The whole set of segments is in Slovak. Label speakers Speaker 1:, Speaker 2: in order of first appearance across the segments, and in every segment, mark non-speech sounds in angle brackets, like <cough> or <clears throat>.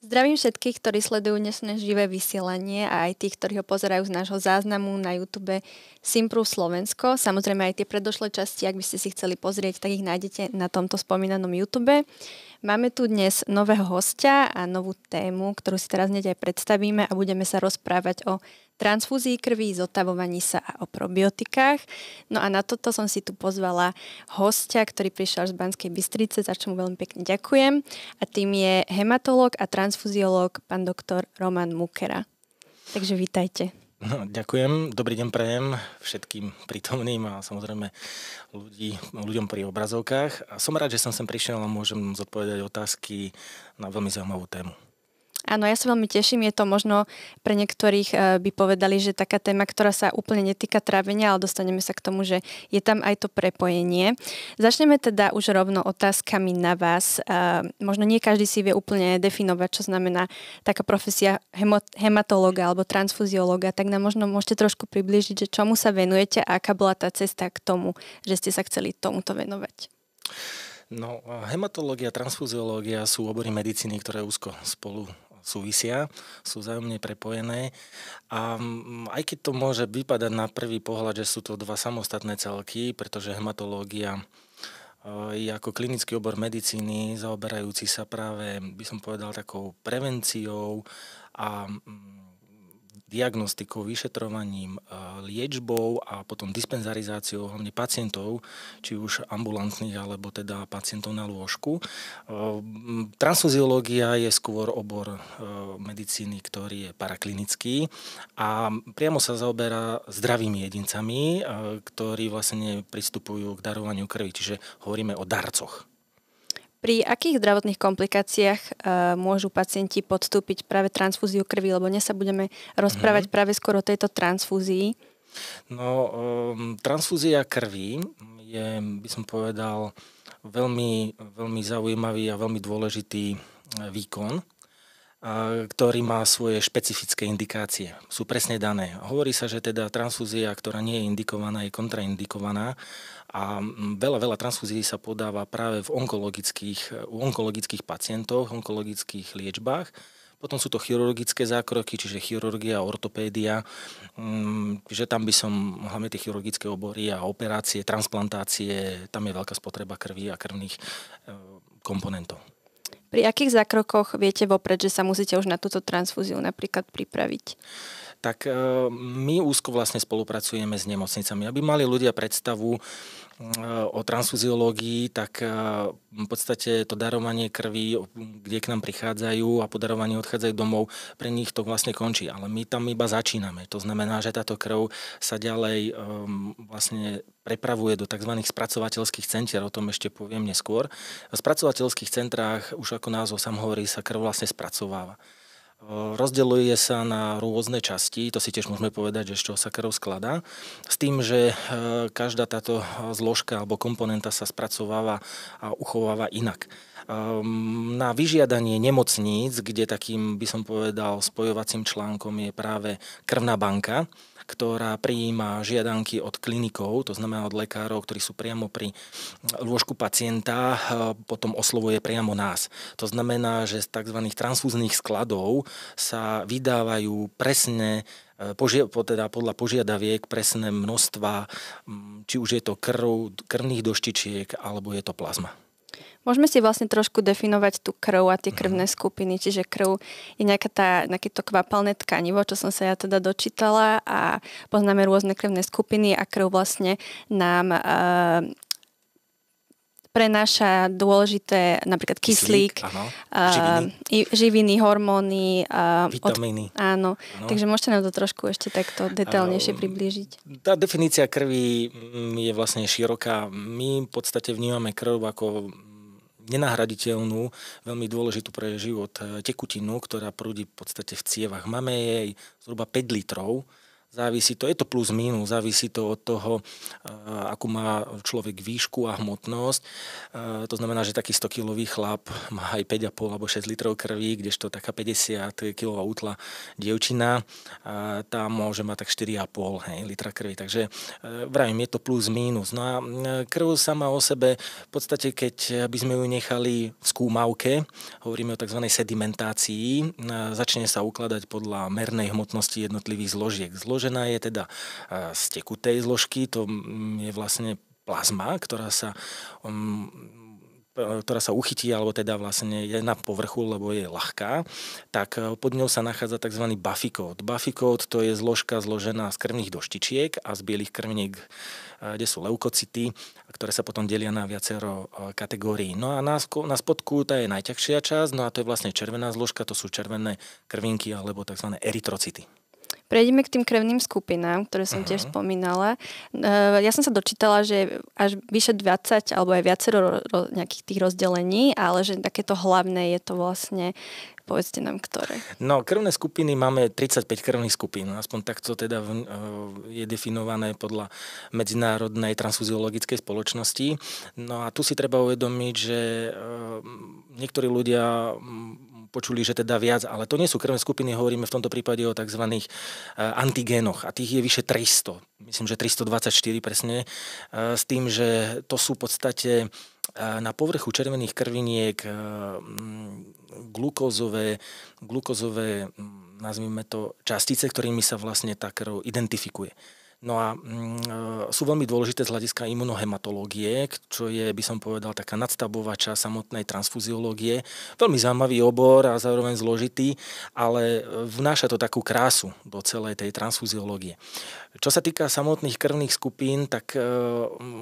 Speaker 1: Zdravím všetkých, ktorí sledujú dnešné živé vysielanie a aj tých, ktorí ho pozerajú z nášho záznamu na YouTube Simpru Slovensko. Samozrejme aj tie predošlé časti, ak by ste si chceli pozrieť, tak ich nájdete na tomto spomínanom YouTube. Máme tu dnes nového hostia a novú tému, ktorú si teraz hneď aj predstavíme a budeme sa rozprávať o transfúzii krvi, zotavovaní sa a o probiotikách. No a na toto som si tu pozvala hostia, ktorý prišiel z Banskej Bystrice, za čo mu veľmi pekne ďakujem. A tým je hematológ a transfuziológ pán doktor Roman Mukera. Takže vítajte.
Speaker 2: No, ďakujem, dobrý deň prejem všetkým prítomným a samozrejme ľudí, ľuďom pri obrazovkách. A som rád, že som sem prišiel a môžem zodpovedať otázky na veľmi zaujímavú tému.
Speaker 1: Áno, ja sa veľmi teším. Je to možno pre niektorých eh, by povedali, že taká téma, ktorá sa úplne netýka trávenia, ale dostaneme sa k tomu, že je tam aj to prepojenie. Začneme teda už rovno otázkami na vás. Eh, možno nie každý si vie úplne definovať, čo znamená taká profesia hematológa alebo transfuziológa, tak nám možno môžete trošku približiť, že čomu sa venujete a aká bola tá cesta k tomu, že ste sa chceli tomuto venovať.
Speaker 2: No, hematológia, transfuziológia sú obory medicíny, ktoré úzko spolu súvisia, sú vzájomne prepojené a mm, aj keď to môže vypadať na prvý pohľad, že sú to dva samostatné celky, pretože hematológia je ako klinický obor medicíny zaoberajúci sa práve, by som povedal, takou prevenciou a mm, diagnostikou, vyšetrovaním, liečbou a potom dispenzarizáciou hlavne pacientov, či už ambulantných alebo teda pacientov na lôžku. Transfuziológia je skôr obor medicíny, ktorý je paraklinický a priamo sa zaoberá zdravými jedincami, ktorí vlastne pristupujú k darovaniu krvi, čiže hovoríme o darcoch.
Speaker 1: Pri akých zdravotných komplikáciách uh, môžu pacienti podstúpiť práve transfúziu krvi, lebo dnes sa budeme rozprávať mm-hmm. práve skôr o tejto transfúzii.
Speaker 2: No, um, transfúzia krvi je, by som povedal, veľmi, veľmi zaujímavý a veľmi dôležitý e, výkon, ktorý má svoje špecifické indikácie. Sú presne dané. Hovorí sa, že teda transfúzia, ktorá nie je indikovaná, je kontraindikovaná a veľa, veľa transfúzií sa podáva práve v onkologických, u onkologických pacientov, onkologických liečbách. Potom sú to chirurgické zákroky, čiže chirurgia, ortopédia, že tam by som, hlavne tie chirurgické obory a operácie, transplantácie, tam je veľká spotreba krvi a krvných e, komponentov.
Speaker 1: Pri akých zákrokoch viete vopred, že sa musíte už na túto transfúziu napríklad pripraviť?
Speaker 2: tak e, my úzko vlastne spolupracujeme s nemocnicami. Aby mali ľudia predstavu o transfuziológii, tak e, v podstate to darovanie krvi, kde k nám prichádzajú a po darovaní odchádzajú domov, pre nich to vlastne končí. Ale my tam iba začíname. To znamená, že táto krv sa ďalej vlastne prepravuje do tzv. spracovateľských centier, o tom ešte poviem neskôr. V spracovateľských centrách, už ako názov sám hovorí, sa krv vlastne spracováva. Rozdeľuje sa na rôzne časti, to si tiež môžeme povedať, že z čoho sa krv skladá, s tým, že e, každá táto zložka alebo komponenta sa spracováva a uchováva inak. Ehm, na vyžiadanie nemocníc, kde takým by som povedal spojovacím článkom je práve krvná banka, ktorá prijíma žiadanky od klinikov, to znamená od lekárov, ktorí sú priamo pri lôžku pacienta, potom oslovuje priamo nás. To znamená, že z tzv. transfúznych skladov sa vydávajú presne e, teda podľa požiadaviek presné množstva, či už je to krv, krvných doštičiek alebo je to plazma.
Speaker 1: Môžeme si vlastne trošku definovať tú krv a tie krvné mhm. skupiny, čiže krv je nejaká tá, nejaké to kvapalné tkanivo, čo som sa ja teda dočítala a poznáme rôzne krvné skupiny a krv vlastne nám uh, prenáša dôležité napríklad kyslík, kyslík
Speaker 2: uh,
Speaker 1: živiny. živiny, hormóny.
Speaker 2: Uh, Vitamíny.
Speaker 1: Od, áno. áno, takže môžete nám to trošku ešte takto detailnejšie priblížiť.
Speaker 2: Tá definícia krvi mm, je vlastne široká. My v podstate vnímame krv ako nenahraditeľnú, veľmi dôležitú pre život eh, tekutinu, ktorá prúdi v podstate v cievach. Máme jej zhruba 5 litrov Závisí to, je to plus minus, závisí to od toho, akú má človek výšku a hmotnosť. To znamená, že taký 100-kilový chlap má aj 5,5 alebo 6 litrov krvi, kdežto taká 50 kilová útla dievčina, tá môže mať tak 4,5 hej, litra krvi. Takže vravím, je to plus minus. No a krv sama o sebe, v podstate keď by sme ju nechali v skúmavke, hovoríme o tzv. sedimentácii, začne sa ukladať podľa mernej hmotnosti jednotlivých zložiek. Zlož zložená je teda z tekutej zložky, to je vlastne plazma, ktorá sa ktorá sa uchytí, alebo teda vlastne je na povrchu, lebo je ľahká, tak e, pod ňou sa nachádza tzv. Buffy code to je zložka zložená z krvných doštičiek a z bielých krviniek, e, kde sú leukocity, ktoré sa potom delia na viacero e, kategórií. No a na spodku tá je najťažšia časť, no a to je vlastne červená zložka, to sú červené krvinky alebo tzv. erytrocity.
Speaker 1: Prejdeme k tým krevným skupinám, ktoré som uh-huh. tiež spomínala. Uh, ja som sa dočítala, že až vyše 20 alebo aj viacero ro, nejakých tých rozdelení, ale že takéto hlavné je to vlastne Povedzte nám, ktoré.
Speaker 2: No, krvné skupiny máme 35 krvných skupín. Aspoň takto teda v, uh, je definované podľa Medzinárodnej transfuziologickej spoločnosti. No a tu si treba uvedomiť, že uh, niektorí ľudia počuli, že teda viac, ale to nie sú krvné skupiny, hovoríme v tomto prípade o tzv. Eh, antigénoch a tých je vyše 300, myslím, že 324 presne, eh, s tým, že to sú v podstate eh, na povrchu červených krviniek glukózové, glukózové nazvime to, častice, ktorými sa vlastne tá krv identifikuje. No a mm, e, sú veľmi dôležité z hľadiska imunohematológie, čo je, by som povedal, taká nadstavbová časť samotnej transfuziológie. Veľmi zaujímavý obor a zároveň zložitý, ale vnáša to takú krásu do celej tej transfuziológie. Čo sa týka samotných krvných skupín, tak e,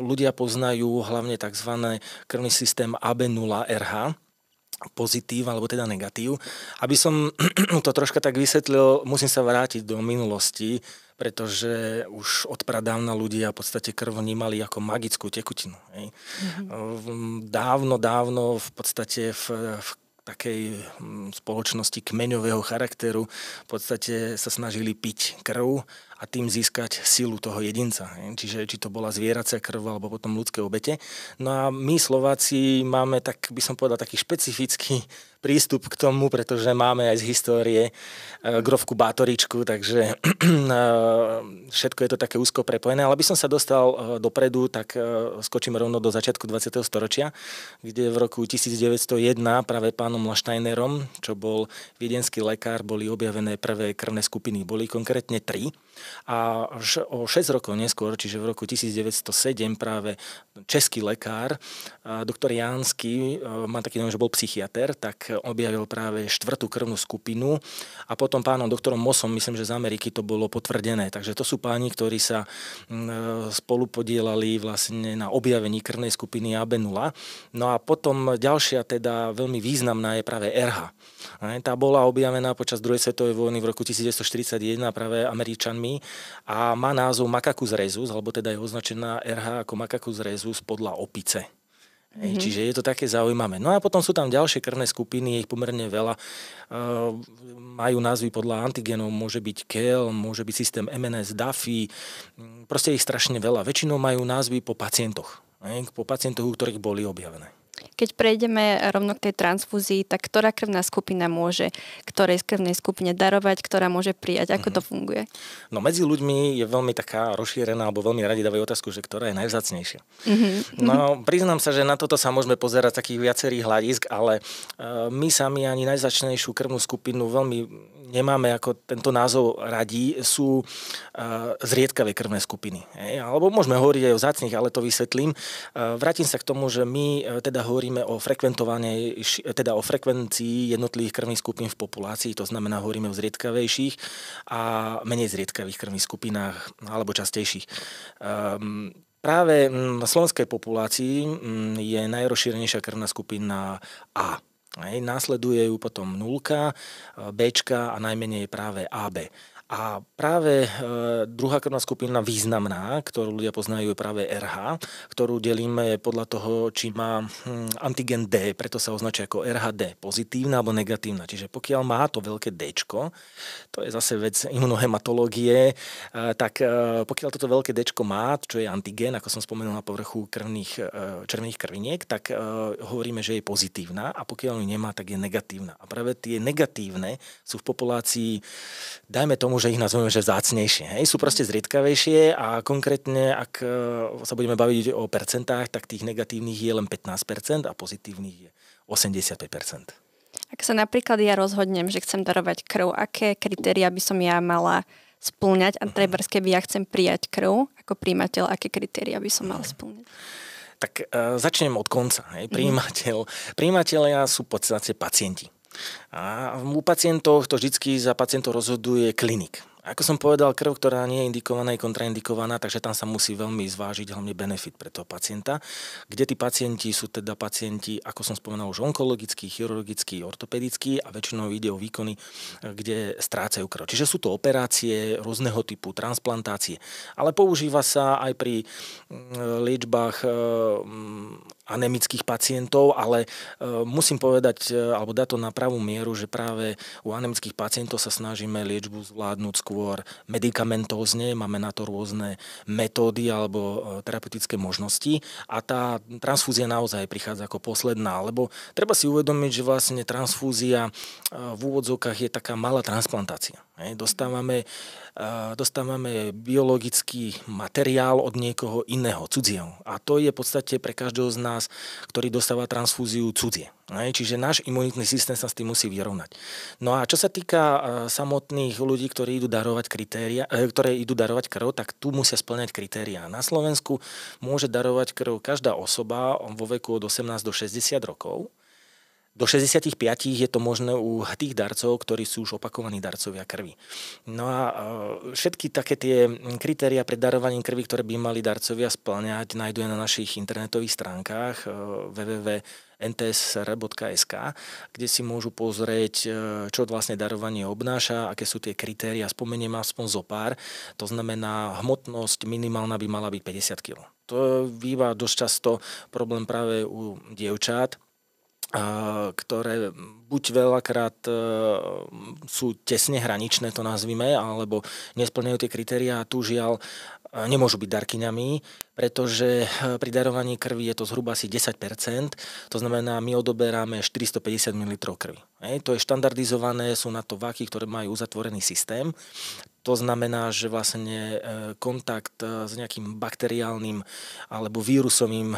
Speaker 2: ľudia poznajú hlavne tzv. krvný systém AB0RH, pozitív alebo teda negatív. Aby som <clears throat> to troška tak vysvetlil, musím sa vrátiť do minulosti, pretože už od pradávna ľudia v podstate krv vnímali ako magickú tekutinu. Hej. Mm-hmm. Dávno, dávno v podstate v, v takej hm, spoločnosti kmeňového charakteru v podstate sa snažili piť krv a tým získať silu toho jedinca. Čiže či to bola zvieracia krv alebo potom ľudské obete. No a my Slováci máme, tak by som povedal, taký špecifický prístup k tomu, pretože máme aj z histórie e, grovku Bátoričku, takže <clears throat> e, všetko je to také úzko prepojené. Ale aby som sa dostal e, dopredu, tak skočím rovno do začiatku 20. storočia, kde v roku 1901 práve pánom Laštajnerom, čo bol viedenský lekár, boli objavené prvé krvné skupiny. Boli konkrétne tri. A o 6 rokov neskôr, čiže v roku 1907 práve český lekár, doktor Jánsky, má taký nom, že bol psychiatr, tak objavil práve štvrtú krvnú skupinu a potom pánom doktorom Mosom, myslím, že z Ameriky to bolo potvrdené. Takže to sú páni, ktorí sa mm, spolu podielali vlastne na objavení krvnej skupiny AB0. No a potom ďalšia teda veľmi významná je práve RH. Tá bola objavená počas druhej svetovej vojny v roku 1941 práve Američanmi a má názov Macacus rezus, alebo teda je označená RH ako Macacus rezus podľa opice. Mm-hmm. Čiže je to také zaujímavé. No a potom sú tam ďalšie krvné skupiny, je ich pomerne veľa. Uh, majú názvy podľa antigenov, môže byť KEL, môže byť systém MNS, DAFI, proste ich strašne veľa. Väčšinou majú názvy po pacientoch, po pacientoch, u ktorých boli objavené.
Speaker 1: Keď prejdeme rovno k tej transfúzii, tak ktorá krvná skupina môže ktorej krvnej skupine darovať, ktorá môže prijať? Ako to mhm. funguje?
Speaker 2: No medzi ľuďmi je veľmi taká rozšírená, alebo veľmi radi dávajú otázku, že ktorá je najvzácnejšia. Mm-hmm. No priznám sa, že na toto sa môžeme pozerať takých viacerých hľadisk, ale uh, my sami ani najzačnejšiu krvnú skupinu veľmi nemáme, ako tento názov radí, sú uh, zriedkavé krvné skupiny. Hej? Alebo môžeme hovoriť aj o zácných, ale to vysvetlím. Uh, vrátim sa k tomu, že my uh, teda hovoríme o frekventovanie, teda o frekvencii jednotlivých krvných skupín v populácii, to znamená, hovoríme o zriedkavejších a menej zriedkavých krvných skupinách alebo častejších. Um, Práve v slovenskej populácii je najrozšírenejšia krvná skupina A. Hej, následuje ju potom nulka, B a najmenej práve AB. A práve e, druhá krvná skupina významná, ktorú ľudia poznajú, je práve RH, ktorú delíme podľa toho, či má hm, antigen D, preto sa označuje ako RHD, pozitívna alebo negatívna. Čiže pokiaľ má to veľké D, to je zase vec imunohematológie, e, tak e, pokiaľ toto veľké D má, čo je antigen, ako som spomenul na povrchu krvných, červených krviniek, tak hovoríme, že je pozitívna a pokiaľ ju nemá, tak je negatívna. A práve tie negatívne sú v populácii, dajme tomu, že ich nazveme, že zácnejšie. Hej? Sú proste zriedkavejšie a konkrétne, ak e, sa budeme baviť o percentách, tak tých negatívnych je len 15% a pozitívnych je 85%.
Speaker 1: Ak sa napríklad ja rozhodnem, že chcem darovať krv, aké kritéria by som ja mala spĺňať a mhm. treba, keby ja chcem prijať krv ako príjimateľ, aké kritéria by som mal mhm. spĺňať?
Speaker 2: Tak uh, začnem od konca. Hej. Príjimateľ. Príjimateľia sú v podstate pacienti. A u pacientov to vždy za pacientov rozhoduje klinik. Ako som povedal, krv, ktorá nie je indikovaná, je kontraindikovaná, takže tam sa musí veľmi zvážiť hlavne benefit pre toho pacienta, kde tí pacienti sú teda pacienti, ako som spomenul, už onkologickí, chirurgickí, ortopedickí a väčšinou ide o výkony, kde strácajú krv. Čiže sú to operácie rôzneho typu, transplantácie. Ale používa sa aj pri mm, liečbách mm, anemických pacientov, ale e, musím povedať, e, alebo dať to na pravú mieru, že práve u anemických pacientov sa snažíme liečbu zvládnuť skôr medicamentózne, máme na to rôzne metódy alebo e, terapeutické možnosti a tá transfúzia naozaj prichádza ako posledná, lebo treba si uvedomiť, že vlastne transfúzia v úvodzovkách je taká malá transplantácia. Dostávame, dostávame biologický materiál od niekoho iného, cudzieho. A to je v podstate pre každého z nás, ktorý dostáva transfúziu cudzie. Čiže náš imunitný systém sa s tým musí vyrovnať. No a čo sa týka samotných ľudí, ktorí idú darovať kritéria, e, ktoré idú darovať krv, tak tu musia splňať kritériá. Na Slovensku môže darovať krv každá osoba vo veku od 18 do 60 rokov do 65 je to možné u tých darcov, ktorí sú už opakovaní darcovia krvi. No a e, všetky také tie kritéria pre darovaním krvi, ktoré by mali darcovia splňať, nájdú na našich internetových stránkach e, www.ntsr.sk, kde si môžu pozrieť, e, čo vlastne darovanie obnáša, aké sú tie kritéria. Spomeniem aspoň zo pár. To znamená, hmotnosť minimálna by mala byť 50 kg. To býva dosť často problém práve u dievčat, ktoré buď veľakrát e, sú tesne hraničné, to nazvime, alebo nesplňajú tie kritériá a tu žiaľ e, nemôžu byť darkyňami, pretože e, pri darovaní krvi je to zhruba asi 10%, to znamená, my odoberáme 450 ml krvi. Hej, to je štandardizované, sú na to váky, ktoré majú uzatvorený systém. To znamená, že vlastne kontakt s nejakým bakteriálnym alebo vírusovým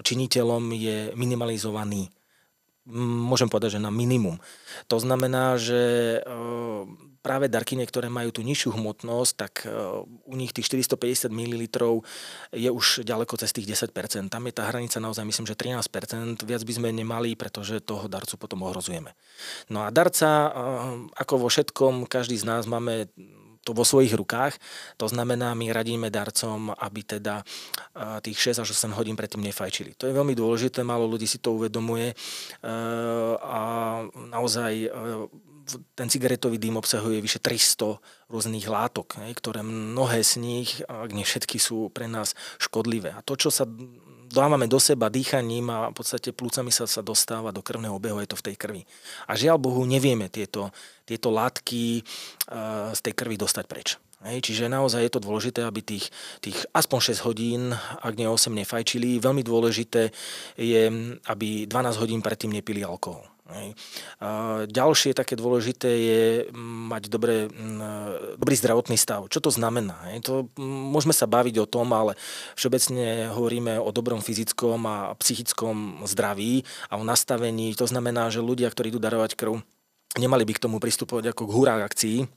Speaker 2: činiteľom je minimalizovaný môžem povedať, že na minimum. To znamená, že e, práve darkyne, ktoré majú tú nižšiu hmotnosť, tak e, u nich tých 450 ml je už ďaleko cez tých 10%. Tam je tá hranica naozaj, myslím, že 13%. Viac by sme nemali, pretože toho darcu potom ohrozujeme. No a darca, e, ako vo všetkom, každý z nás máme to vo svojich rukách. To znamená, my radíme darcom, aby teda tých 6 až 8 hodín predtým nefajčili. To je veľmi dôležité, málo ľudí si to uvedomuje a naozaj ten cigaretový dým obsahuje vyše 300 rôznych látok, ktoré mnohé z nich, ak nie všetky, sú pre nás škodlivé. A to, čo sa dávame do seba dýchaním a v podstate plúcami sa, sa dostáva do krvného obehu, je to v tej krvi. A žiaľ Bohu, nevieme tieto, tieto látky uh, z tej krvi dostať preč. Hej, čiže naozaj je to dôležité, aby tých, tých aspoň 6 hodín, ak nie 8, nefajčili. Veľmi dôležité je, aby 12 hodín predtým nepili alkohol. Ďalšie také dôležité je mať dobré, dobrý zdravotný stav. Čo to znamená? To, môžeme sa baviť o tom, ale všeobecne hovoríme o dobrom fyzickom a psychickom zdraví a o nastavení. To znamená, že ľudia, ktorí idú darovať krv, nemali by k tomu pristupovať ako k hurá akcii,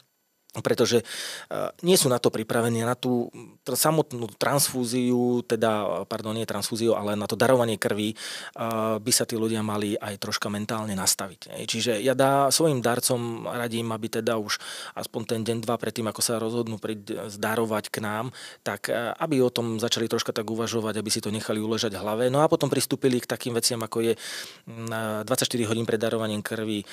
Speaker 2: pretože eh, nie sú na to pripravení, na tú samotnú transfúziu, teda, pardon, nie transfúziu, ale na to darovanie krvi eh, by sa tí ľudia mali aj troška mentálne nastaviť. Čiže ja dá svojim darcom radím, aby teda už aspoň ten deň, dva predtým, ako sa rozhodnú zdarovať k nám, tak eh, aby o tom začali troška tak uvažovať, aby si to nechali uležať v hlave. No a potom pristúpili k takým veciam, ako je 24 mm, hodín pred darovaním krvi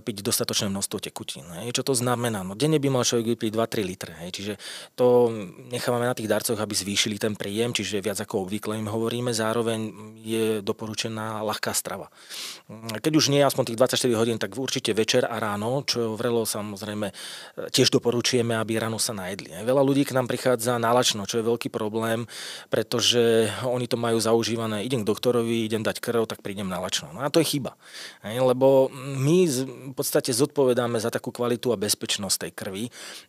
Speaker 2: piť dostatočné množstvo tekutín. Čo to znamená? No, denne by mal človek vypiť 2-3 litre. Hej. Čiže to nechávame na tých darcoch, aby zvýšili ten príjem, čiže viac ako obvykle im hovoríme. Zároveň je doporučená ľahká strava. Keď už nie aspoň tých 24 hodín, tak určite večer a ráno, čo vrelo samozrejme e, tiež doporučujeme, aby ráno sa najedli. Veľa ľudí k nám prichádza nálačno, čo je veľký problém, pretože oni to majú zaužívané. Idem k doktorovi, idem dať krv, tak prídem nálačno. No a to je chyba. Lebo my v podstate zodpovedáme za takú kvalitu a bezpečnosť tej krvi.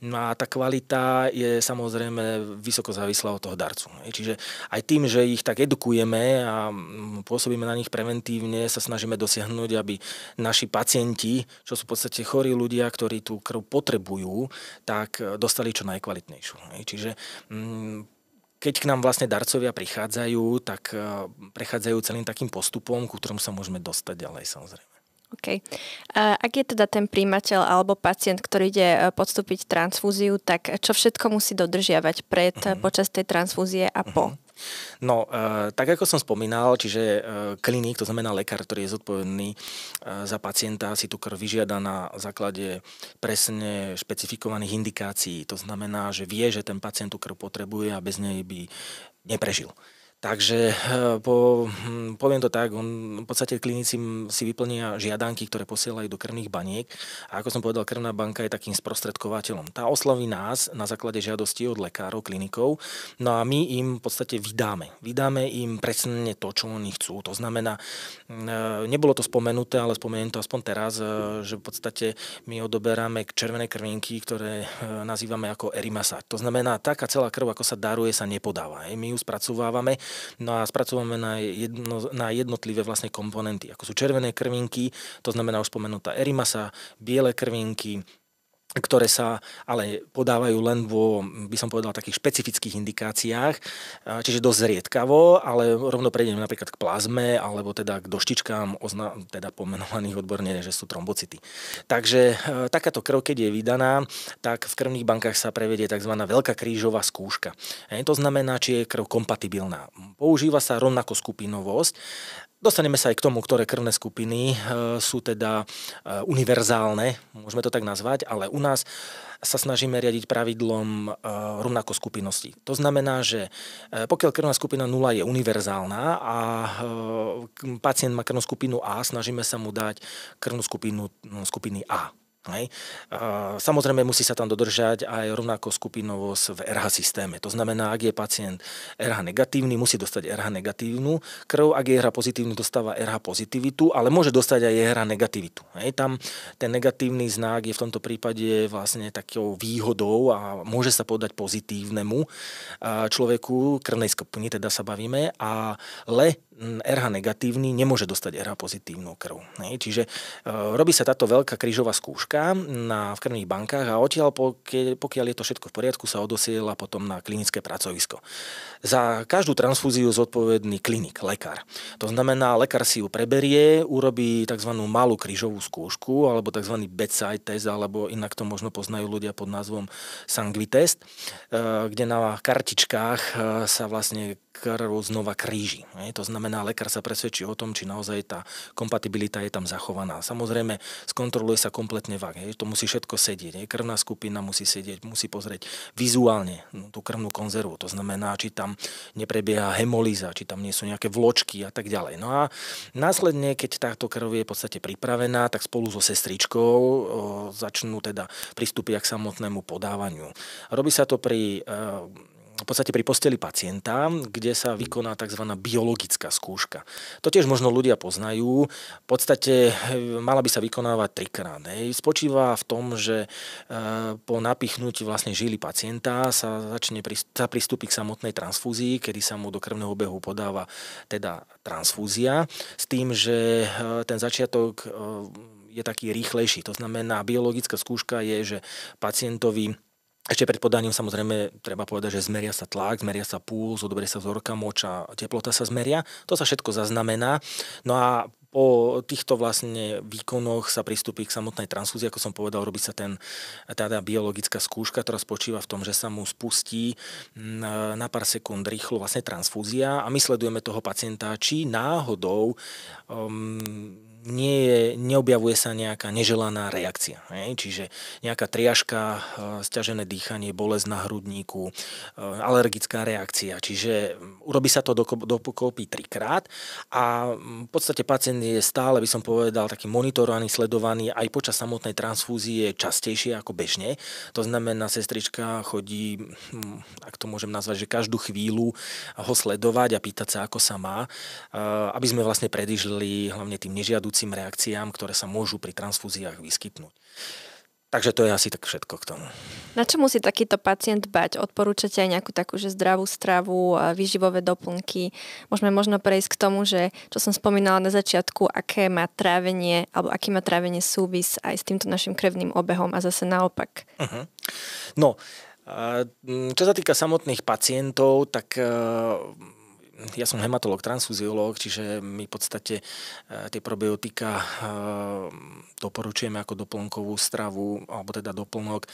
Speaker 2: No a tá kvalita je samozrejme vysoko závislá od toho darcu. Čiže aj tým, že ich tak edukujeme a pôsobíme na nich preventívne, sa snažíme dosiahnuť, aby naši pacienti, čo sú v podstate chorí ľudia, ktorí tú krv potrebujú, tak dostali čo najkvalitnejšiu. Čiže keď k nám vlastne darcovia prichádzajú, tak prechádzajú celým takým postupom, ku ktorom sa môžeme dostať ďalej samozrejme.
Speaker 1: OK. Ak je teda ten príjimateľ alebo pacient, ktorý ide e, podstúpiť transfúziu, tak čo všetko musí dodržiavať pred, uh-huh. počas tej transfúzie a po? Uh-huh.
Speaker 2: No, e, tak ako som spomínal, čiže e, klinik, to znamená lekár, ktorý je zodpovedný e, za pacienta, si tú krv vyžiada na základe presne špecifikovaných indikácií. To znamená, že vie, že ten pacient tú krv potrebuje a bez nej by neprežil. Takže eh, po, hm, poviem to tak, on, v podstate klinici si vyplnia žiadanky, ktoré posielajú do krvných baniek a ako som povedal, krvná banka je takým sprostredkovateľom. Tá osloví nás na základe žiadosti od lekárov, klinikov, no a my im v podstate vydáme. Vydáme im presne to, čo oni chcú. To znamená, hm, eh, nebolo to spomenuté, ale spomeniem to aspoň teraz, eh, že v podstate my odoberáme červené krvinky, ktoré nazývame ako erimasa. To znamená, taká celá krv, ako sa daruje, sa nepodáva. My ju spracovávame No a spracovame na, jedno, na jednotlivé vlastne komponenty, ako sú červené krvinky, to znamená už spomenutá erimasa, biele krvinky, ktoré sa ale podávajú len vo, by som povedal, takých špecifických indikáciách, čiže dosť zriedkavo, ale rovno prejdeme napríklad k plazme alebo teda k doštičkám, ozna, teda pomenovaných odborne, že sú trombocity. Takže takáto krv, keď je vydaná, tak v krvných bankách sa prevedie tzv. veľká krížová skúška. E, to znamená, či je krv kompatibilná. Používa sa rovnako skupinovosť Dostaneme sa aj k tomu, ktoré krvné skupiny e, sú teda e, univerzálne, môžeme to tak nazvať, ale u nás sa snažíme riadiť pravidlom e, rovnako skupinosti. To znamená, že pokiaľ krvná skupina 0 je univerzálna a pacient má krvnú skupinu A, snažíme sa mu dať krvnú skupinu skupiny A. Hej. Samozrejme musí sa tam dodržať aj rovnako skupinovosť v RH systéme. To znamená, ak je pacient RH negatívny, musí dostať RH negatívnu krv, ak je RH pozitívny, dostáva RH pozitivitu, ale môže dostať aj RH negativitu. Hej. Tam ten negatívny znak je v tomto prípade vlastne takou výhodou a môže sa podať pozitívnemu človeku, krvnej skupiny teda sa bavíme, ale RH negatívny nemôže dostať RH pozitívnu krv. Čiže e, robí sa táto veľká krížová skúška na, v krvných bankách a odtiaľ, pokiaľ je to všetko v poriadku, sa odosiela potom na klinické pracovisko. Za každú transfúziu zodpovedný klinik, lekár. To znamená, lekár si ju preberie, urobí tzv. malú krížovú skúšku alebo tzv. bedside test, alebo inak to možno poznajú ľudia pod názvom Sangvitest, e, kde na kartičkách e, sa vlastne krv znova kríži. To znamená, lekár sa presvedčí o tom, či naozaj tá kompatibilita je tam zachovaná. Samozrejme, skontroluje sa kompletne vak. To musí všetko sedieť. Krvná skupina musí sedieť, musí pozrieť vizuálne tú krvnú konzervu. To znamená, či tam neprebieha hemolíza, či tam nie sú nejaké vločky a tak ďalej. No a následne, keď táto krv je v podstate pripravená, tak spolu so sestričkou začnú teda pristúpiť k samotnému podávaniu. Robí sa to pri v podstate pri posteli pacienta, kde sa vykoná tzv. biologická skúška. To tiež možno ľudia poznajú. V podstate eh, mala by sa vykonávať trikrát. Spočíva v tom, že eh, po napichnutí vlastne žily pacienta sa začne sa pristúpi k samotnej transfúzii, kedy sa mu do krvného obehu podáva teda transfúzia, s tým, že eh, ten začiatok je taký rýchlejší. To znamená, biologická skúška je, že pacientovi ešte pred podaním samozrejme treba povedať, že zmeria sa tlak, zmeria sa puls, odoberie sa vzorka moča, teplota sa zmeria. To sa všetko zaznamená. No a po týchto vlastne výkonoch sa pristúpi k samotnej transfúzii, ako som povedal, robí sa ten, teda biologická skúška, ktorá spočíva v tom, že sa mu spustí na pár sekúnd rýchlo vlastne transfúzia a my sledujeme toho pacienta, či náhodou um, nie je, neobjavuje sa nejaká neželaná reakcia. Hej? Čiže nejaká triažka, e, stiažené dýchanie, bolesť na hrudníku, e, alergická reakcia. Čiže urobí sa to dokopy trikrát a v podstate pacient je stále, by som povedal, taký monitorovaný, sledovaný aj počas samotnej transfúzie častejšie ako bežne. To znamená, sestrička chodí, hm, ak to môžem nazvať, že každú chvíľu ho sledovať a pýtať sa, ako sa má, e, aby sme vlastne predižili hlavne tým nežiadu vedúcim reakciám, ktoré sa môžu pri transfúziách vyskytnúť. Takže to je asi tak všetko k tomu.
Speaker 1: Na čo musí takýto pacient bať? Odporúčate aj nejakú takú, že zdravú stravu, výživové doplnky? Môžeme možno prejsť k tomu, že čo som spomínala na začiatku, aké má trávenie, alebo aký má trávenie súvis aj s týmto našim krevným obehom a zase naopak. Uh-huh.
Speaker 2: No, čo sa týka samotných pacientov, tak ja som hematolog, transfuziológ, čiže my v podstate e, tie probiotika e, doporučujeme ako doplnkovú stravu, alebo teda doplnok, e,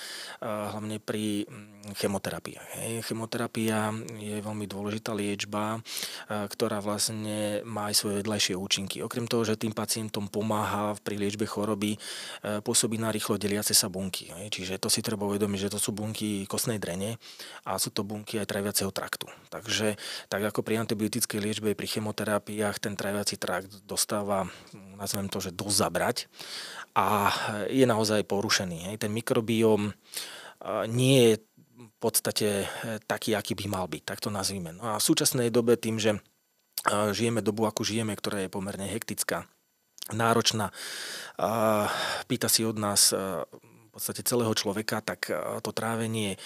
Speaker 2: hlavne pri mm, chemoterapiách. Chemoterapia je veľmi dôležitá liečba, ktorá vlastne má aj svoje vedľajšie účinky. Okrem toho, že tým pacientom pomáha pri liečbe choroby, pôsobí na rýchlo deliace sa bunky. Čiže to si treba uvedomiť, že to sú bunky kostnej drene a sú to bunky aj traviaceho traktu. Takže tak ako pri antibiotickej liečbe pri chemoterapiách ten traviaci trakt dostáva, nazvem to, že dosť a je naozaj porušený. Hej. Ten mikrobióm nie je v podstate e, taký, aký by mal byť, tak to nazvime. No a v súčasnej dobe tým, že žijeme dobu, ako žijeme, ktorá je pomerne hektická, náročná, pýta si od nás v podstate celého človeka, tak to trávenie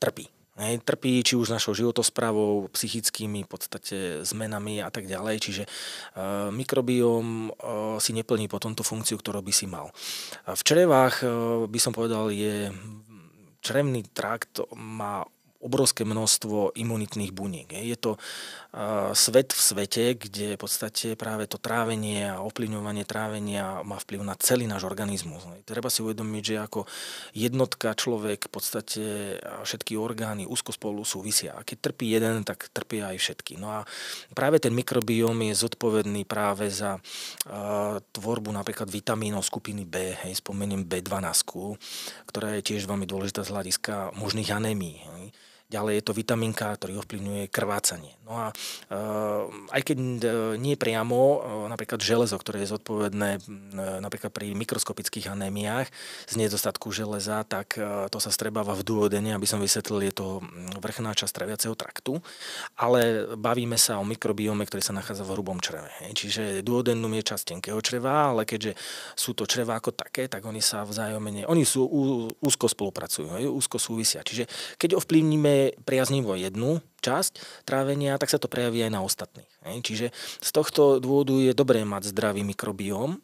Speaker 2: trpí. Hej, trpí či už našou životosprávou, psychickými podstate zmenami a tak ďalej. Čiže e, mikrobióm e, si neplní potom tú funkciu, ktorú by si mal. V črevách e, by som povedal, je črevný trakt má obrovské množstvo imunitných buniek. Je to svet v svete, kde v podstate práve to trávenie a ovplyvňovanie trávenia má vplyv na celý náš organizmus. Treba si uvedomiť, že ako jednotka človek v podstate všetky orgány úzko spolu súvisia. A keď trpí jeden, tak trpia aj všetky. No a práve ten mikrobióm je zodpovedný práve za tvorbu napríklad vitamínov skupiny B, hej, spomeniem B12, ktorá je tiež veľmi dôležitá z hľadiska možných anémií. Ďalej je to vitamínka, ktorý ovplyvňuje krvácanie. No a e, aj keď e, nie priamo, e, napríklad železo, ktoré je zodpovedné napríklad pri mikroskopických anémiách z nedostatku železa, tak to sa strebáva v duodene, aby som vysvetlil, je to vrchná časť traviaceho traktu, ale bavíme sa o mikrobiome, ktorý sa nachádza v hrubom čreve. Čiže duodenum je časť tenkého čreva, ale keďže sú to čreva ako také, tak oni sa vzájomne, oni sú úzko spolupracujú, úzko súvisia. Čiže keď ovplyvníme priaznivo jednu časť trávenia, tak sa to prejaví aj na ostatných. Čiže z tohto dôvodu je dobré mať zdravý mikrobióm,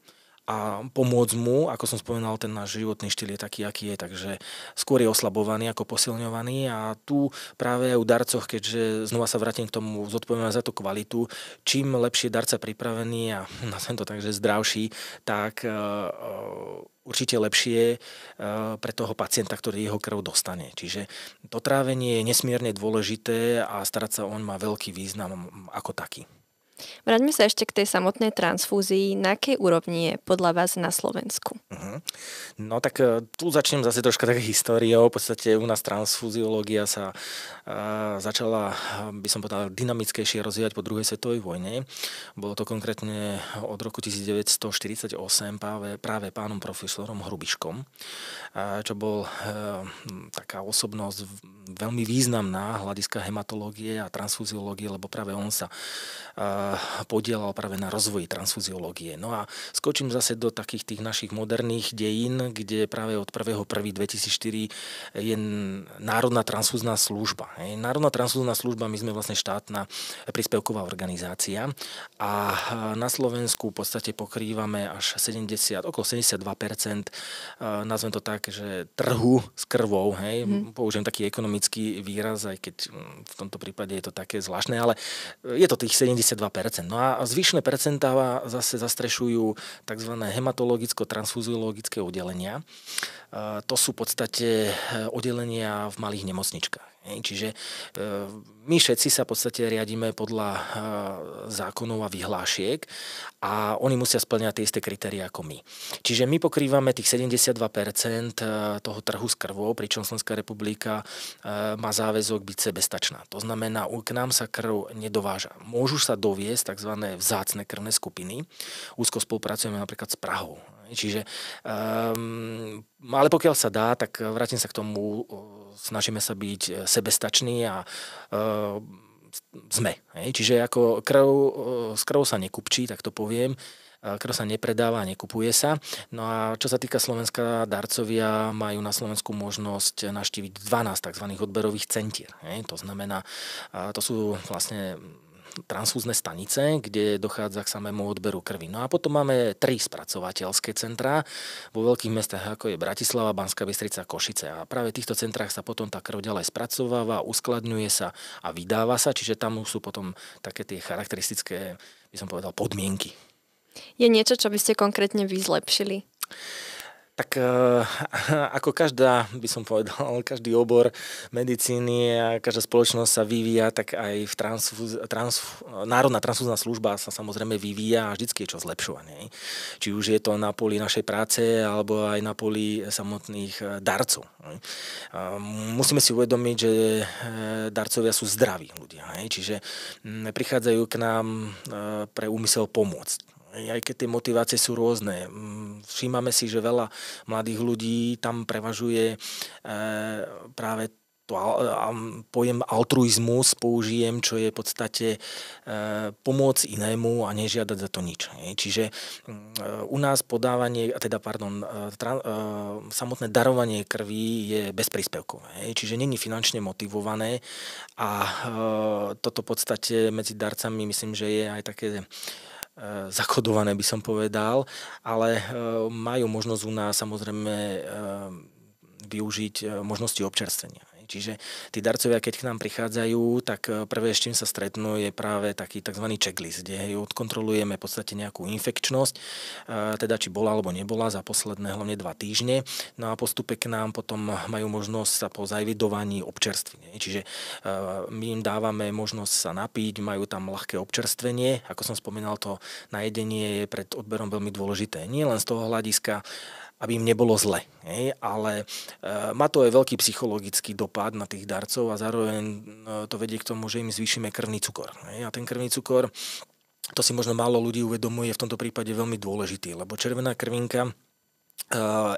Speaker 2: a pomôcť mu, ako som spomenal, ten náš životný štýl je taký, aký je, takže skôr je oslabovaný ako posilňovaný a tu práve u darcoch, keďže znova sa vrátim k tomu zodpovedať za tú kvalitu, čím lepšie darca pripravený a <laughs> nazvem to tak, zdravší, tak uh, určite lepšie pre toho pacienta, ktorý jeho krv dostane. Čiže to trávenie je nesmierne dôležité a starať sa oň má veľký význam ako taký.
Speaker 1: Vráťme sa ešte k tej samotnej transfúzii. Na akej úrovni je podľa vás na Slovensku? Uh-huh.
Speaker 2: No tak uh, tu začnem zase troška také históriou. V podstate u nás transfúziológia sa začala, by som povedal, dynamickejšie rozvíjať po druhej svetovej vojne. Bolo to konkrétne od roku 1948 práve, práve pánom profesorom Hrubiškom, čo bol uh, taká osobnosť veľmi významná hľadiska hematológie a transfúziológie, lebo práve on sa uh, podielal práve na rozvoji transfuziológie. No a skočím zase do takých tých našich moderných dejín, kde práve od 1.1.2004 je Národná transfúzna služba. Národná transfúzna služba, my sme vlastne štátna príspevková organizácia a na Slovensku v podstate pokrývame až 70, okolo 72%, nazvem to tak, že trhu s krvou, hej, mm. použijem taký ekonomický výraz, aj keď mm, v tomto prípade je to také zvláštne, ale je to tých 72%. No a zvyšné percentá zase zastrešujú tzv. hematologicko-transfuziologické oddelenia. To sú v podstate e, oddelenia v malých nemocničkách. Čiže e, my všetci sa v podstate riadíme podľa e, zákonov a vyhlášiek a oni musia splňať tie isté kritéria ako my. Čiže my pokrývame tých 72% toho trhu s krvou, pričom Slovenská republika má záväzok byť sebestačná. To znamená, k nám sa krv nedováža. Môžu sa doviesť tzv. vzácne krvné skupiny. Úzko spolupracujeme napríklad s Prahou. Čiže, um, ale pokiaľ sa dá, tak vrátim sa k tomu, snažíme sa byť e, sebestační a uh, sme. Hej? Čiže ako krv, s krvou sa nekupčí, tak to poviem krv sa nepredáva a nekupuje sa. No a čo sa týka Slovenska, darcovia majú na Slovensku možnosť naštíviť 12 tzv. odberových centier. To znamená, to sú vlastne transfúzne stanice, kde dochádza k samému odberu krvi. No a potom máme tri spracovateľské centrá vo veľkých mestách, ako je Bratislava, Banská Bystrica, Košice. A práve v týchto centrách sa potom tá krv ďalej spracováva, uskladňuje sa a vydáva sa, čiže tam sú potom také tie charakteristické, by som povedal, podmienky.
Speaker 1: Je niečo, čo by ste konkrétne vy zlepšili?
Speaker 2: Tak eh, <laughs> ako každá, by som povedal, <laughs> každý obor medicíny a každá spoločnosť sa vyvíja, tak aj v transfuz, trans, Národná transfúzna služba sa samozrejme vyvíja a vždycky je čo zlepšovanie. Či už je to na poli našej práce, alebo aj na poli samotných eh, darcov. Musíme si uvedomiť, že darcovia sú zdraví ľudia, čiže prichádzajú k nám pre úmysel pomôcť aj keď tie motivácie sú rôzne. Mm, všímame si, že veľa mladých ľudí tam prevažuje e, práve to pojem altruizmus použijem, čo je v podstate e, pomoc inému a nežiadať za to nič. Čiže mm, u nás podávanie, teda pardon, e, samotné darovanie krvi je bezpríspevkové. Čiže není finančne motivované a toto v podstate medzi darcami myslím, že je aj také E, zakodované, by som povedal, ale e, majú možnosť u nás samozrejme e, využiť možnosti občerstvenia. Čiže tí darcovia, keď k nám prichádzajú, tak eh, prvé, s čím sa stretnú, je práve taký tzv. checklist, kde odkontrolujeme v podstate nejakú infekčnosť, eh, teda či bola alebo nebola za posledné hlavne dva týždne. No a postupe k nám potom majú možnosť sa po zavidovaní občerstvenie. Čiže eh, my im dávame možnosť sa napiť, majú tam ľahké občerstvenie. Ako som spomínal, to najedenie je pred odberom veľmi dôležité. Nie len z toho hľadiska, aby im nebolo zle. Hej? Ale e, má to aj veľký psychologický dopad na tých darcov a zároveň e, to vedie k tomu, že im zvýšime krvný cukor. Hej? A ten krvný cukor, to si možno málo ľudí uvedomuje, je v tomto prípade veľmi dôležitý, lebo červená krvinka, e,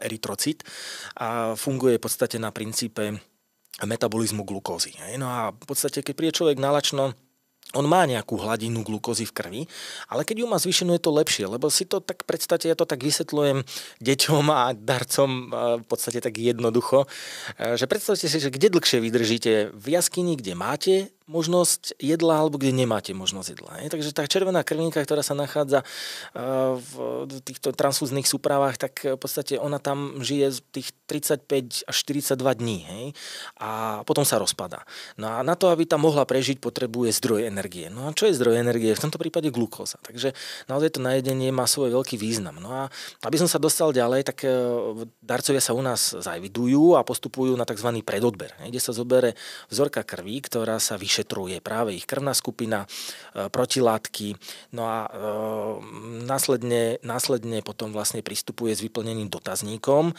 Speaker 2: erytrocit, a funguje v podstate na princípe metabolizmu glukózy. Hej? No a v podstate, keď príde človek nalačno, on má nejakú hladinu glukózy v krvi, ale keď ju má zvýšenú, je to lepšie, lebo si to tak predstavte, ja to tak vysvetľujem deťom a darcom v podstate tak jednoducho, že predstavte si, že kde dlhšie vydržíte, v jaskyni, kde máte možnosť jedla alebo kde nemáte možnosť jedla. Je? Takže tá červená krvinka, ktorá sa nachádza v týchto transfúznych súpravách, tak v podstate ona tam žije tých 35 až 42 dní hej? a potom sa rozpada. No a na to, aby tam mohla prežiť, potrebuje zdroj energie. No a čo je zdroj energie? V tomto prípade glukóza. Takže naozaj to najedenie má svoj veľký význam. No a aby som sa dostal ďalej, tak e, darcovia sa u nás zavidujú a postupujú na tzv. predodber, hej? kde sa zobere vzorka krví, ktorá sa vyššie vyšetruje práve ich krvná skupina, e, protilátky, no a e, následne, následne potom vlastne pristupuje s vyplnením dotazníkom,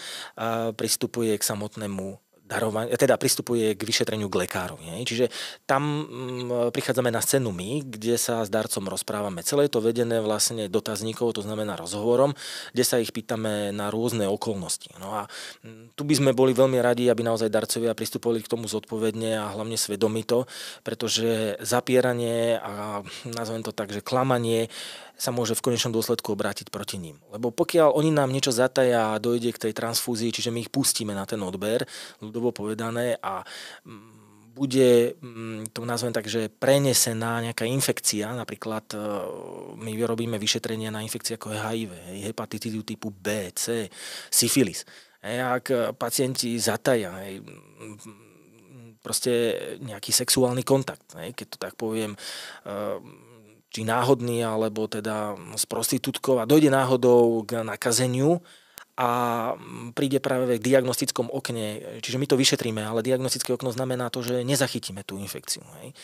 Speaker 2: pristupuje k samotnému darovanie, teda pristupuje k vyšetreniu k lekárovi. Nie? Čiže tam mm, prichádzame na scénu my, kde sa s darcom rozprávame. Celé je to vedené vlastne dotazníkov, to znamená rozhovorom, kde sa ich pýtame na rôzne okolnosti. No a mm, tu by sme boli veľmi radi, aby naozaj darcovia pristupovali k tomu zodpovedne a hlavne svedomito, pretože zapieranie a nazvem to tak, že klamanie sa môže v konečnom dôsledku obrátiť proti ním. Lebo pokiaľ oni nám niečo zataja a dojde k tej transfúzii, čiže my ich pustíme na ten odber, ľudovo povedané, a mm, bude, mm, to nazvem tak, že prenesená nejaká infekcia, napríklad e, my robíme vyšetrenia na infekcie ako HIV, hepatitidu typu B, C, syfilis. Ak pacienti zataja, proste nejaký sexuálny kontakt, keď to tak poviem, e, či náhodný, alebo teda s prostitútkou a dojde náhodou k nakazeniu a príde práve v diagnostickom okne, čiže my to vyšetríme, ale diagnostické okno znamená to, že nezachytíme tú infekciu. Hej.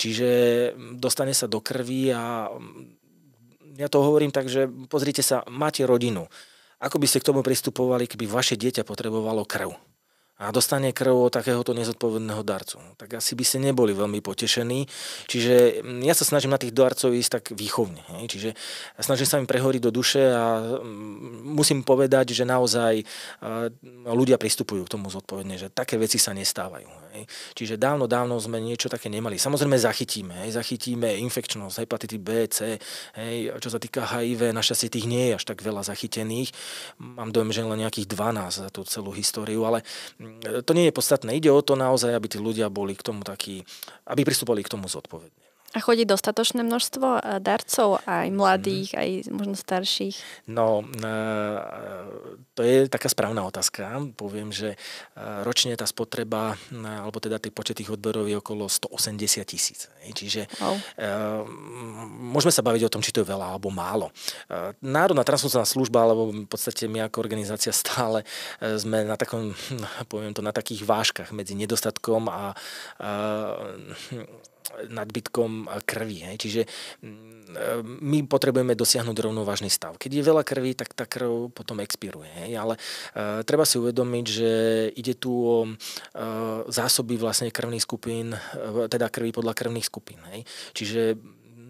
Speaker 2: Čiže dostane sa do krvi a ja to hovorím tak, že pozrite sa, máte rodinu. Ako by ste k tomu pristupovali, keby vaše dieťa potrebovalo krv? A dostane krv od takéhoto nezodpovedného darcu. Tak asi by ste neboli veľmi potešení. Čiže mm, ja sa snažím na tých darcov ísť tak výchovne. Hej. Čiže snažím sa im prehoriť do duše a mm, musím povedať, že naozaj ľudia pristupujú k tomu zodpovedne, že také veci sa nestávajú. Hej. Čiže dávno, dávno sme niečo také nemali. Samozrejme zachytíme. Hej. Zachytíme infekčnosť, hepatity B, C. Hej. Čo sa týka HIV, našťastie tých nie je až tak veľa zachytených. Mám dojem, že len nejakých 12 za tú celú históriu, ale to nie je podstatné. Ide o to naozaj, aby tí ľudia boli k tomu takí, aby pristupovali k tomu zodpovedne.
Speaker 1: A chodí dostatočné množstvo eh, darcov, aj mladých, mm. aj možno starších?
Speaker 2: No, eh, to je taká správna otázka. Poviem, že eh, ročne tá spotreba, alebo teda tie počet tých odberov je okolo 180 tisíc. Čiže wow. môžeme sa baviť o tom, či to je veľa alebo málo. Národná transfúzna služba, alebo v podstate my ako organizácia stále sme na takom, <laughs> poviem to, na takých váškach medzi nedostatkom a, a nadbytkom krvi. Hej. Čiže mm, my potrebujeme dosiahnuť rovnovážny stav. Keď je veľa krvi, tak tá krv potom expiruje. Hej. Ale uh, treba si uvedomiť, že ide tu o uh, zásoby vlastne krvných skupín, uh, teda krvi podľa krvných skupín. Hej. Čiže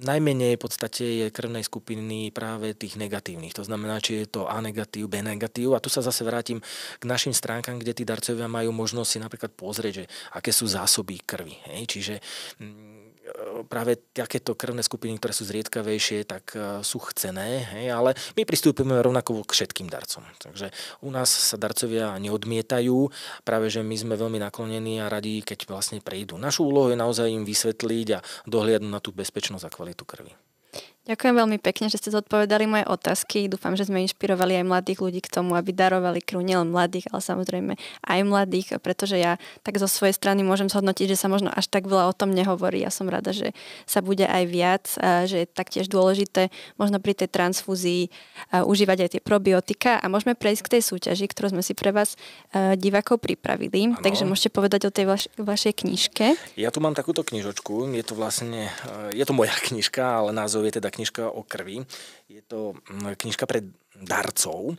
Speaker 2: najmenej v podstate je krvnej skupiny práve tých negatívnych. To znamená, či je to A negatív, B negatív. A tu sa zase vrátim k našim stránkam, kde tí darcovia majú možnosť si napríklad pozrieť, že aké sú zásoby krvi. Hej? Čiže mm, práve takéto krvné skupiny, ktoré sú zriedkavejšie, tak e, sú chcené, hej, ale my pristúpime rovnako k všetkým darcom. Takže u nás sa darcovia neodmietajú, práve že my sme veľmi naklonení a radi, keď vlastne prejdú. Našu úlohu je naozaj im vysvetliť a dohliadnúť na tú bezpečnosť a krvi.
Speaker 1: Ďakujem veľmi pekne, že ste zodpovedali moje otázky. Dúfam, že sme inšpirovali aj mladých ľudí k tomu, aby darovali krv nielen mladých, ale samozrejme aj mladých, pretože ja tak zo svojej strany môžem zhodnotiť, že sa možno až tak veľa o tom nehovorí. Ja som rada, že sa bude aj viac, že je taktiež dôležité možno pri tej transfúzii užívať aj tie probiotika a môžeme prejsť k tej súťaži, ktorú sme si pre vás divákov pripravili. Ano. Takže môžete povedať o tej vaš- vašej knižke.
Speaker 2: Ja tu mám takúto knižočku, je to vlastne, je to moja <laughs> knižka, ale názov je teda knižka o krvi. Je to mm, knižka pre darcov.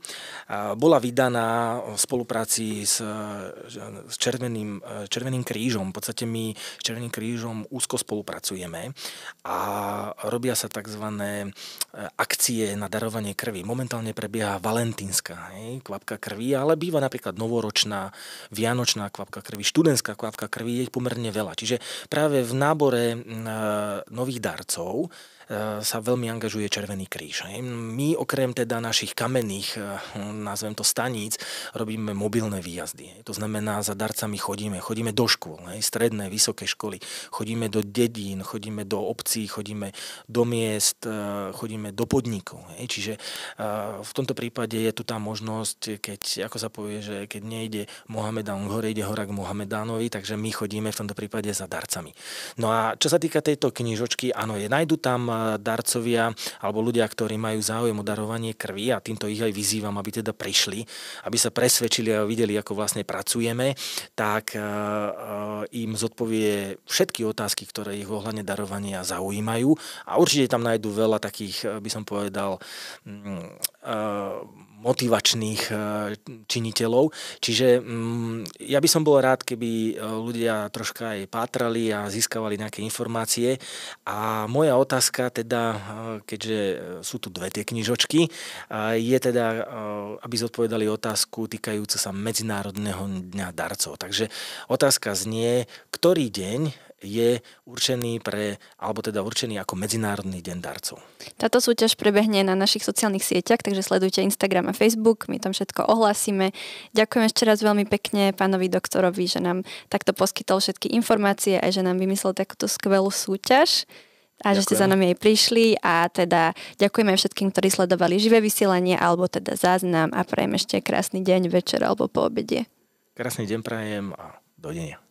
Speaker 2: Bola vydaná v spolupráci s, s Červeným, Červeným krížom. V podstate my s Červeným krížom úzko spolupracujeme a robia sa tzv. akcie na darovanie krvi. Momentálne prebieha valentínska hej, kvapka krvi, ale býva napríklad novoročná, vianočná kvapka krvi, študentská kvapka krvi, je pomerne veľa. Čiže práve v nábore nových darcov sa veľmi angažuje Červený kríž. My okrem teda našich kamenných, nazvem to staníc, robíme mobilné výjazdy. To znamená, za darcami chodíme, chodíme do škôl, stredné, vysoké školy, chodíme do dedín, chodíme do obcí, chodíme do miest, chodíme do podnikov. Čiže v tomto prípade je tu tá možnosť, keď, ako sa povie, že keď nejde Mohamedán hore, ide hora k Mohamedánovi, takže my chodíme v tomto prípade za darcami. No a čo sa týka tejto knižočky, áno, je, nájdu tam darcovia alebo ľudia, ktorí majú záujem o darovanie krvi a týmto ich aj vyzývam, aby teda prišli, aby sa presvedčili a videli, ako vlastne pracujeme, tak e, e, im zodpovie všetky otázky, ktoré ich ohľadne darovania zaujímajú. A určite tam nájdú veľa takých, e, by som povedal, mm, motivačných eh, činiteľov. Čiže mm, ja by som bol rád, keby eh, ľudia troška aj pátrali a získavali nejaké informácie. A moja otázka teda, eh, keďže sú tu dve tie knižočky, je teda, aby zodpovedali otázku týkajúcu sa Medzinárodného dňa darcov. Takže otázka znie, ktorý deň je určený pre, alebo teda určený ako Medzinárodný deň darcov.
Speaker 1: Táto súťaž prebehne na našich sociálnych sieťach, takže sledujte Instagram a Facebook, my tam všetko ohlásime. Ďakujem ešte raz veľmi pekne pánovi doktorovi, že nám takto poskytol všetky informácie a že nám vymyslel takúto skvelú súťaž a Ďakujem. že ste za nami aj prišli a teda ďakujeme všetkým, ktorí sledovali živé vysielanie alebo teda záznam a prajem ešte krásny deň, večer alebo po obede.
Speaker 2: Krásny deň prajem a dovidenia.